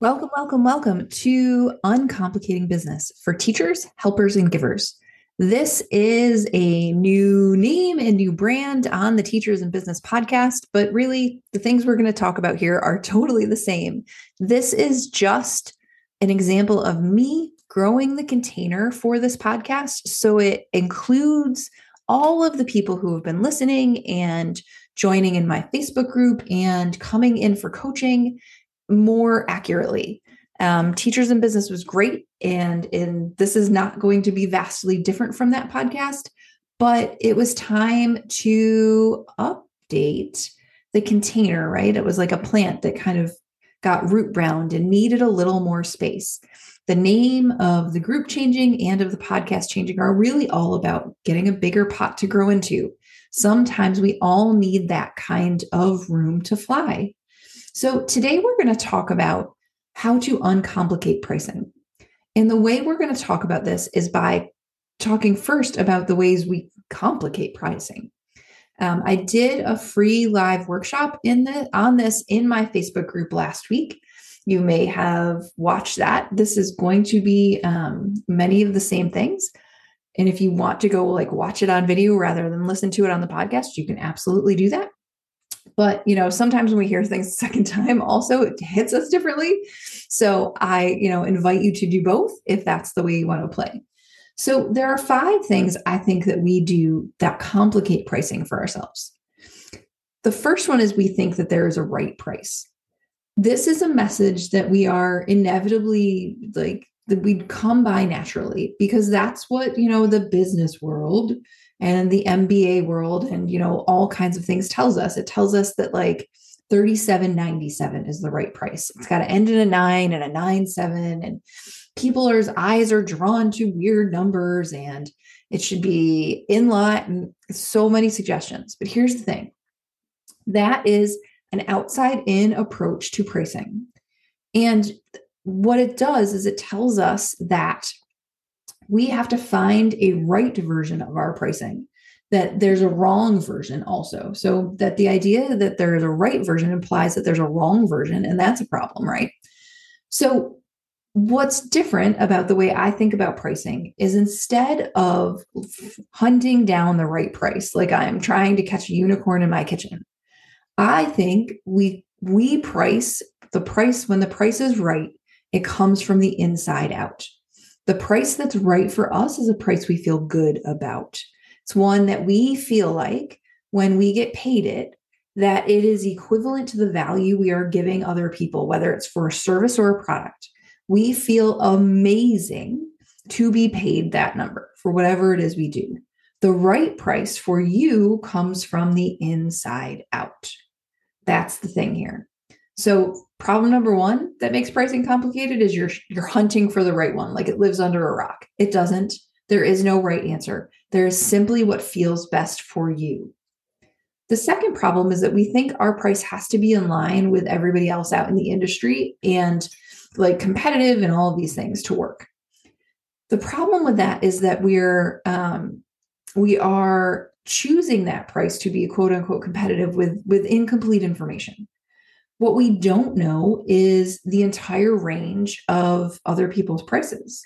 Welcome, welcome, welcome to Uncomplicating Business for teachers, helpers, and givers. This is a new name and new brand on the Teachers and Business podcast, but really the things we're going to talk about here are totally the same. This is just an example of me growing the container for this podcast. So it includes all of the people who have been listening and joining in my Facebook group and coming in for coaching more accurately. Um, Teachers in Business was great. And in, this is not going to be vastly different from that podcast, but it was time to update the container, right? It was like a plant that kind of got root bound and needed a little more space. The name of the group changing and of the podcast changing are really all about getting a bigger pot to grow into. Sometimes we all need that kind of room to fly. So, today we're going to talk about how to uncomplicate pricing. And the way we're going to talk about this is by talking first about the ways we complicate pricing. Um, I did a free live workshop in the on this in my Facebook group last week. You may have watched that. This is going to be um, many of the same things. And if you want to go like watch it on video rather than listen to it on the podcast, you can absolutely do that. But, you know, sometimes when we hear things second time, also it hits us differently. So I, you know, invite you to do both if that's the way you want to play. So there are five things I think that we do that complicate pricing for ourselves. The first one is we think that there is a right price. This is a message that we are inevitably like that we'd come by naturally because that's what, you know, the business world and the MBA world and you know all kinds of things tells us. It tells us that like 37.97 is the right price. It's got to end in a 9 and a 9.7 and people's eyes are drawn to weird numbers and it should be in lot and so many suggestions. But here's the thing. That is an outside in approach to pricing. And what it does is it tells us that we have to find a right version of our pricing that there's a wrong version also. So that the idea that there's a right version implies that there's a wrong version and that's a problem right? So what's different about the way i think about pricing is instead of hunting down the right price like i'm trying to catch a unicorn in my kitchen i think we we price the price when the price is right it comes from the inside out the price that's right for us is a price we feel good about. It's one that we feel like when we get paid it, that it is equivalent to the value we are giving other people, whether it's for a service or a product. We feel amazing to be paid that number for whatever it is we do. The right price for you comes from the inside out. That's the thing here. So problem number one that makes pricing complicated is you're you're hunting for the right one, like it lives under a rock. It doesn't. There is no right answer. There is simply what feels best for you. The second problem is that we think our price has to be in line with everybody else out in the industry and like competitive and all of these things to work. The problem with that is that we're um, we are choosing that price to be quote unquote competitive with with incomplete information. What we don't know is the entire range of other people's prices.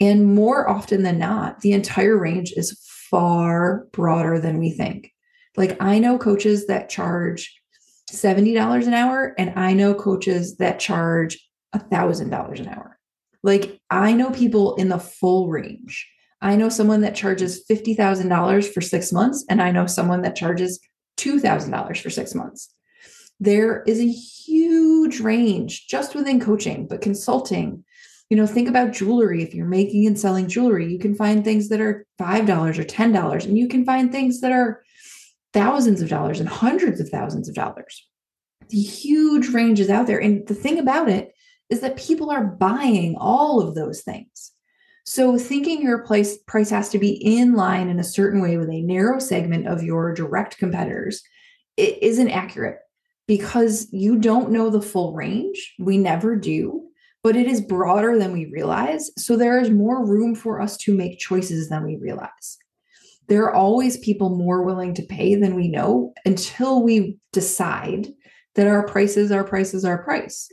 And more often than not, the entire range is far broader than we think. Like, I know coaches that charge $70 an hour, and I know coaches that charge $1,000 an hour. Like, I know people in the full range. I know someone that charges $50,000 for six months, and I know someone that charges $2,000 for six months. There is a huge range just within coaching, but consulting, you know, think about jewelry. If you're making and selling jewelry, you can find things that are $5 or $10, and you can find things that are thousands of dollars and hundreds of thousands of dollars. The huge range is out there. And the thing about it is that people are buying all of those things. So thinking your price price has to be in line in a certain way with a narrow segment of your direct competitors it isn't accurate because you don't know the full range. We never do, but it is broader than we realize. So there is more room for us to make choices than we realize. There are always people more willing to pay than we know until we decide that our price is our price is our price.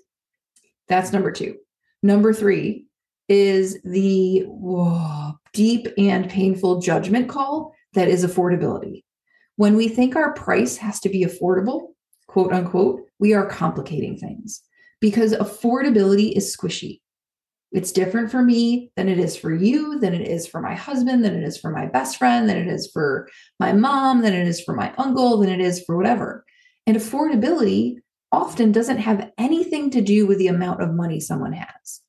That's number two. Number three is the whoa, deep and painful judgment call that is affordability. When we think our price has to be affordable, quote unquote, we are complicating things because affordability is squishy. It's different for me than it is for you, than it is for my husband, than it is for my best friend, than it is for my mom, than it is for my uncle, than it is for whatever. And affordability often doesn't have anything to do with the amount of money someone has.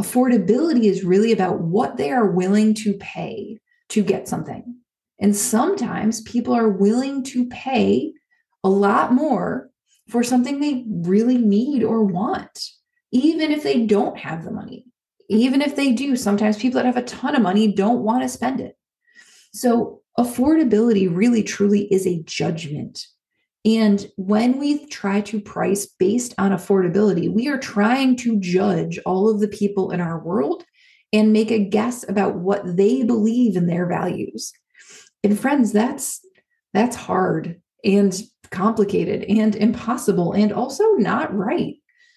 Affordability is really about what they are willing to pay to get something. And sometimes people are willing to pay a lot more for something they really need or want, even if they don't have the money even if they do, sometimes people that have a ton of money don't want to spend it. So, affordability really truly is a judgment. And when we try to price based on affordability, we are trying to judge all of the people in our world and make a guess about what they believe in their values. And friends, that's that's hard and complicated and impossible and also not right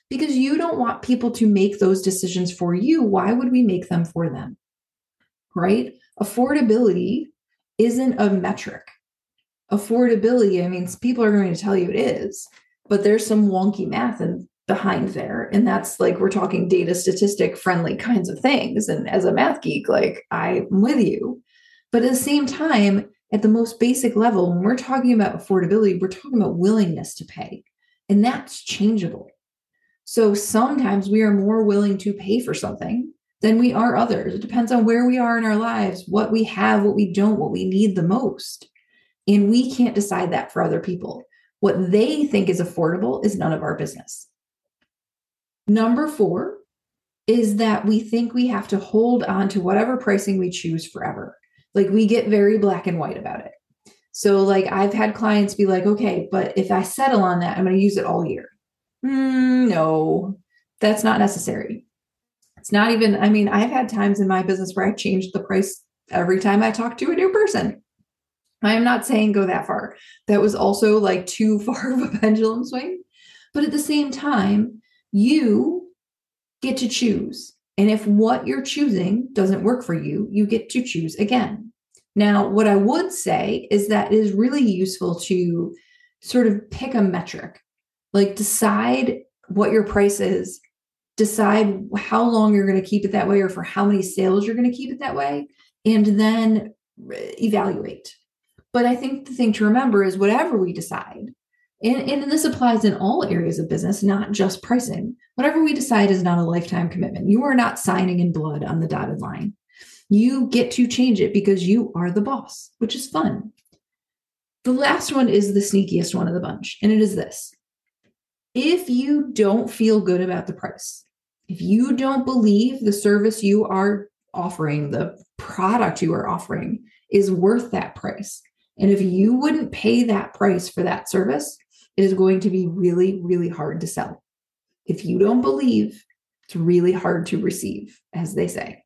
because you don't want people to make those decisions for you. Why would we make them for them? Right? Affordability isn't a metric. Affordability, I mean, people are going to tell you it is, but there's some wonky math and behind there. And that's like we're talking data statistic friendly kinds of things. And as a math geek, like I'm with you. But at the same time, at the most basic level, when we're talking about affordability, we're talking about willingness to pay. And that's changeable. So sometimes we are more willing to pay for something than we are others. It depends on where we are in our lives, what we have, what we don't, what we need the most. And we can't decide that for other people. What they think is affordable is none of our business. Number four is that we think we have to hold on to whatever pricing we choose forever. Like we get very black and white about it. So, like, I've had clients be like, okay, but if I settle on that, I'm going to use it all year. Mm, no, that's not necessary. It's not even, I mean, I've had times in my business where I changed the price every time I talk to a new person. I am not saying go that far. That was also like too far of a pendulum swing. But at the same time, you get to choose. And if what you're choosing doesn't work for you, you get to choose again. Now, what I would say is that it is really useful to sort of pick a metric like decide what your price is, decide how long you're going to keep it that way or for how many sales you're going to keep it that way, and then evaluate. But I think the thing to remember is whatever we decide, and, and this applies in all areas of business, not just pricing. Whatever we decide is not a lifetime commitment. You are not signing in blood on the dotted line. You get to change it because you are the boss, which is fun. The last one is the sneakiest one of the bunch, and it is this if you don't feel good about the price, if you don't believe the service you are offering, the product you are offering is worth that price, and if you wouldn't pay that price for that service, it is going to be really, really hard to sell. If you don't believe, it's really hard to receive, as they say.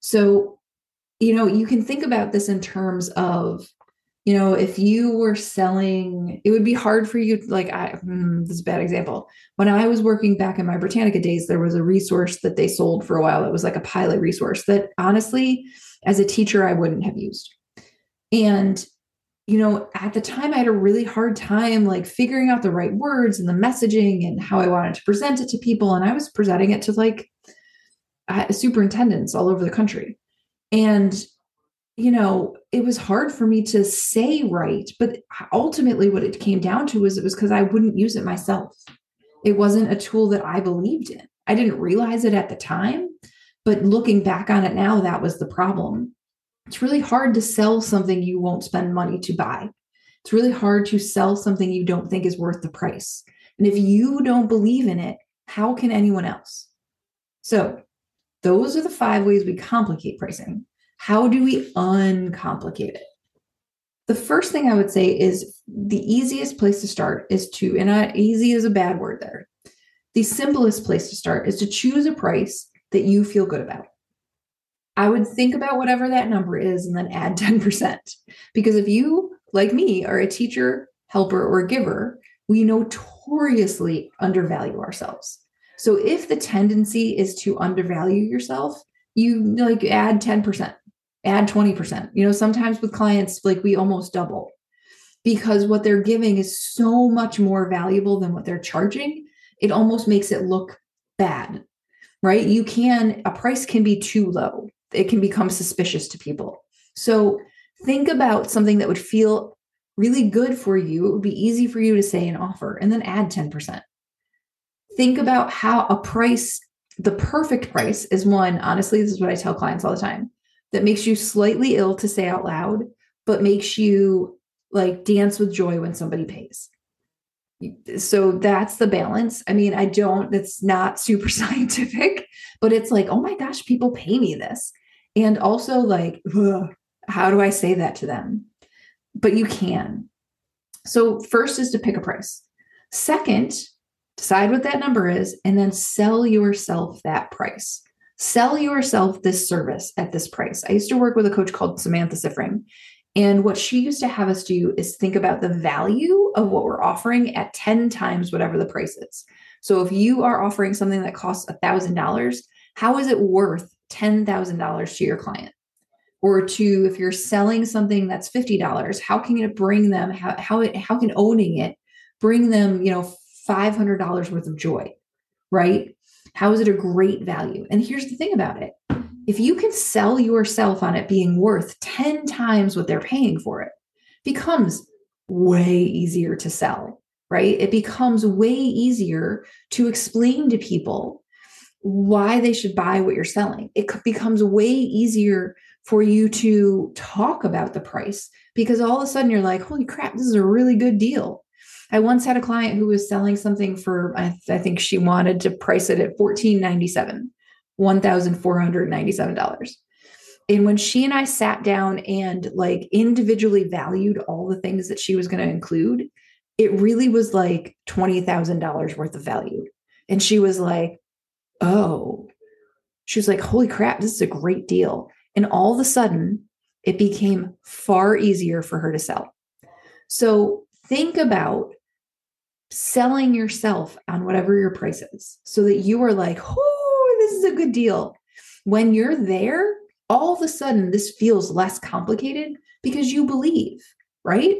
So, you know, you can think about this in terms of you know, if you were selling, it would be hard for you. Like, I, hmm, this is a bad example. When I was working back in my Britannica days, there was a resource that they sold for a while. It was like a pilot resource that honestly, as a teacher, I wouldn't have used. And, you know, at the time, I had a really hard time like figuring out the right words and the messaging and how I wanted to present it to people. And I was presenting it to like superintendents all over the country. And you know, it was hard for me to say right. But ultimately, what it came down to was it was because I wouldn't use it myself. It wasn't a tool that I believed in. I didn't realize it at the time. But looking back on it now, that was the problem. It's really hard to sell something you won't spend money to buy. It's really hard to sell something you don't think is worth the price. And if you don't believe in it, how can anyone else? So, those are the five ways we complicate pricing. How do we uncomplicate it? The first thing I would say is the easiest place to start is to, and not easy is a bad word there. The simplest place to start is to choose a price that you feel good about. I would think about whatever that number is and then add 10%. Because if you, like me, are a teacher, helper, or giver, we notoriously undervalue ourselves. So if the tendency is to undervalue yourself, you like add 10%, add 20%. You know, sometimes with clients, like we almost double because what they're giving is so much more valuable than what they're charging. It almost makes it look bad, right? You can, a price can be too low, it can become suspicious to people. So think about something that would feel really good for you. It would be easy for you to say an offer and then add 10%. Think about how a price, the perfect price is one, honestly, this is what I tell clients all the time, that makes you slightly ill to say out loud, but makes you like dance with joy when somebody pays. So that's the balance. I mean, I don't, that's not super scientific, but it's like, oh my gosh, people pay me this. And also, like, ugh, how do I say that to them? But you can. So, first is to pick a price. Second, decide what that number is and then sell yourself that price. Sell yourself this service at this price. I used to work with a coach called Samantha Siffring, and what she used to have us do is think about the value of what we're offering at 10 times whatever the price is. So if you are offering something that costs $1,000, how is it worth $10,000 to your client? Or to if you're selling something that's $50, how can it bring them how how it how can owning it bring them, you know, $500 worth of joy, right? How is it a great value? And here's the thing about it if you can sell yourself on it being worth 10 times what they're paying for it, becomes way easier to sell, right? It becomes way easier to explain to people why they should buy what you're selling. It becomes way easier for you to talk about the price because all of a sudden you're like, holy crap, this is a really good deal. I once had a client who was selling something for, I, th- I think she wanted to price it at 1497 $1,497. And when she and I sat down and like individually valued all the things that she was going to include, it really was like $20,000 worth of value. And she was like, oh, she was like, holy crap, this is a great deal. And all of a sudden, it became far easier for her to sell. So think about selling yourself on whatever your price is so that you are like, oh, this is a good deal. When you're there, all of a sudden this feels less complicated because you believe, right?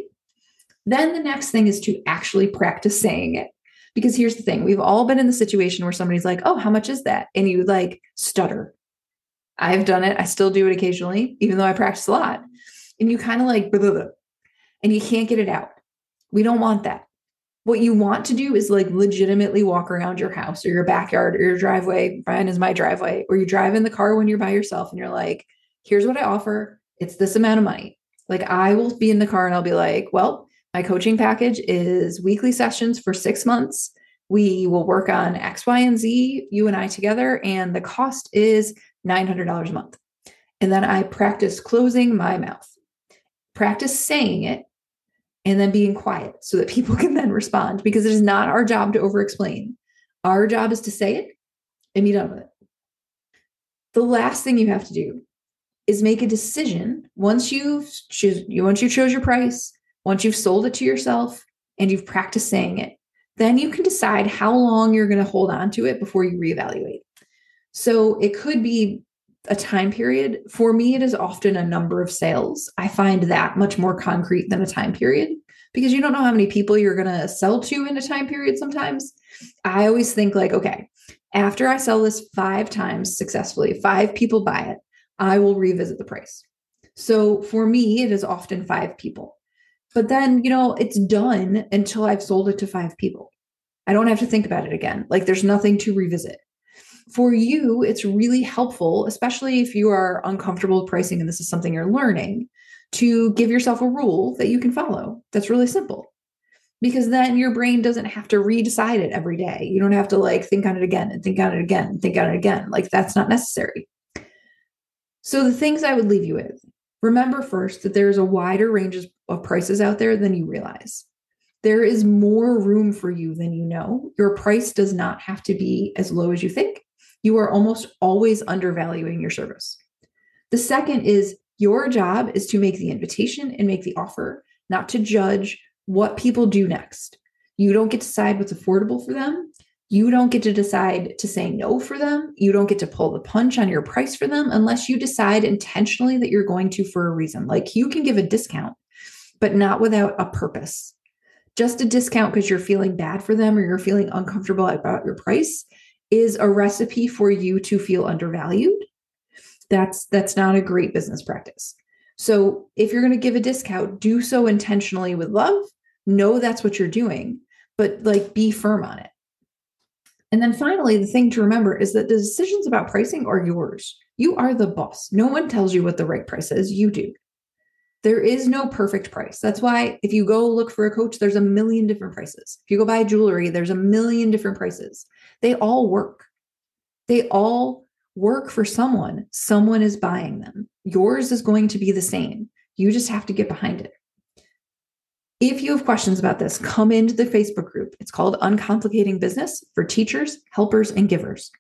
Then the next thing is to actually practice saying it. Because here's the thing we've all been in the situation where somebody's like, oh, how much is that? And you like stutter. I've done it. I still do it occasionally, even though I practice a lot. And you kind of like, blah, blah, blah, and you can't get it out. We don't want that. What you want to do is like legitimately walk around your house or your backyard or your driveway. Brian is my driveway, or you drive in the car when you're by yourself and you're like, here's what I offer. It's this amount of money. Like I will be in the car and I'll be like, well, my coaching package is weekly sessions for six months. We will work on X, Y, and Z, you and I together, and the cost is $900 a month. And then I practice closing my mouth, practice saying it and then being quiet so that people can then respond because it is not our job to over explain. Our job is to say it and be done with it. The last thing you have to do is make a decision once you've choose, once you chose your price, once you've sold it to yourself and you've practiced saying it, then you can decide how long you're going to hold on to it before you reevaluate. So it could be a time period. For me, it is often a number of sales. I find that much more concrete than a time period because you don't know how many people you're going to sell to in a time period sometimes. I always think, like, okay, after I sell this five times successfully, five people buy it, I will revisit the price. So for me, it is often five people. But then, you know, it's done until I've sold it to five people. I don't have to think about it again. Like there's nothing to revisit for you, it's really helpful, especially if you are uncomfortable with pricing and this is something you're learning, to give yourself a rule that you can follow. That's really simple. Because then your brain doesn't have to redecide it every day. You don't have to like think on it again and think on it again and think on it again. Like that's not necessary. So, the things I would leave you with remember first that there's a wider range of prices out there than you realize. There is more room for you than you know. Your price does not have to be as low as you think you are almost always undervaluing your service. The second is your job is to make the invitation and make the offer, not to judge what people do next. You don't get to decide what's affordable for them. You don't get to decide to say no for them. You don't get to pull the punch on your price for them unless you decide intentionally that you're going to for a reason. Like you can give a discount, but not without a purpose. Just a discount because you're feeling bad for them or you're feeling uncomfortable about your price is a recipe for you to feel undervalued. That's that's not a great business practice. So if you're going to give a discount, do so intentionally with love. Know that's what you're doing, but like be firm on it. And then finally, the thing to remember is that the decisions about pricing are yours. You are the boss. No one tells you what the right price is, you do. There is no perfect price. That's why if you go look for a coach, there's a million different prices. If you go buy jewelry, there's a million different prices. They all work. They all work for someone. Someone is buying them. Yours is going to be the same. You just have to get behind it. If you have questions about this, come into the Facebook group. It's called Uncomplicating Business for Teachers, Helpers, and Givers.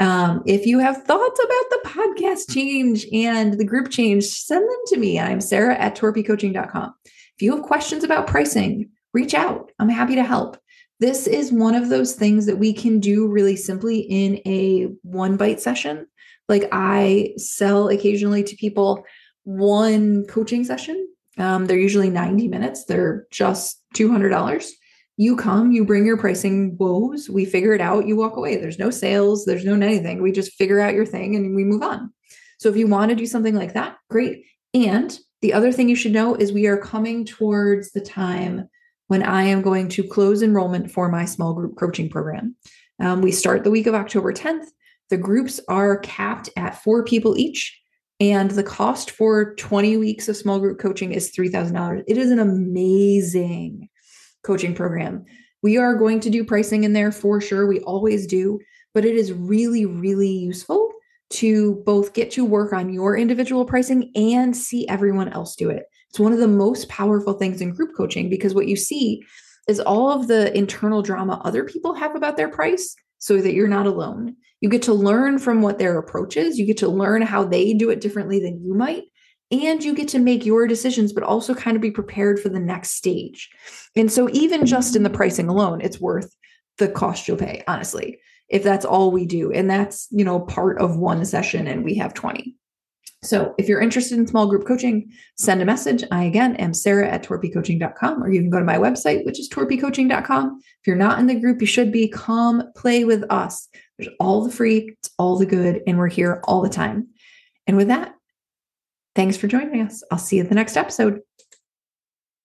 Um, if you have thoughts about the podcast change and the group change, send them to me. I'm Sarah at torpycoaching.com. If you have questions about pricing, reach out. I'm happy to help. This is one of those things that we can do really simply in a one bite session. Like I sell occasionally to people one coaching session. Um, they're usually 90 minutes, they're just $200. You come, you bring your pricing woes, we figure it out, you walk away. There's no sales, there's no anything. We just figure out your thing and we move on. So if you want to do something like that, great. And the other thing you should know is we are coming towards the time when I am going to close enrollment for my small group coaching program. Um, we start the week of October 10th. The groups are capped at four people each. And the cost for 20 weeks of small group coaching is $3,000. It is an amazing coaching program. We are going to do pricing in there for sure. We always do, but it is really, really useful to both get to work on your individual pricing and see everyone else do it. It's one of the most powerful things in group coaching because what you see is all of the internal drama other people have about their price so that you're not alone. You get to learn from what their approach is, you get to learn how they do it differently than you might. And you get to make your decisions, but also kind of be prepared for the next stage. And so, even just in the pricing alone, it's worth the cost you'll pay, honestly, if that's all we do. And that's, you know, part of one session and we have 20. So if you're interested in small group coaching, send a message. I again am Sarah at torpycoaching.com, or you can go to my website, which is torpycoaching.com. If you're not in the group, you should be. Come play with us. There's all the free, it's all the good, and we're here all the time. And with that, thanks for joining us. I'll see you at the next episode.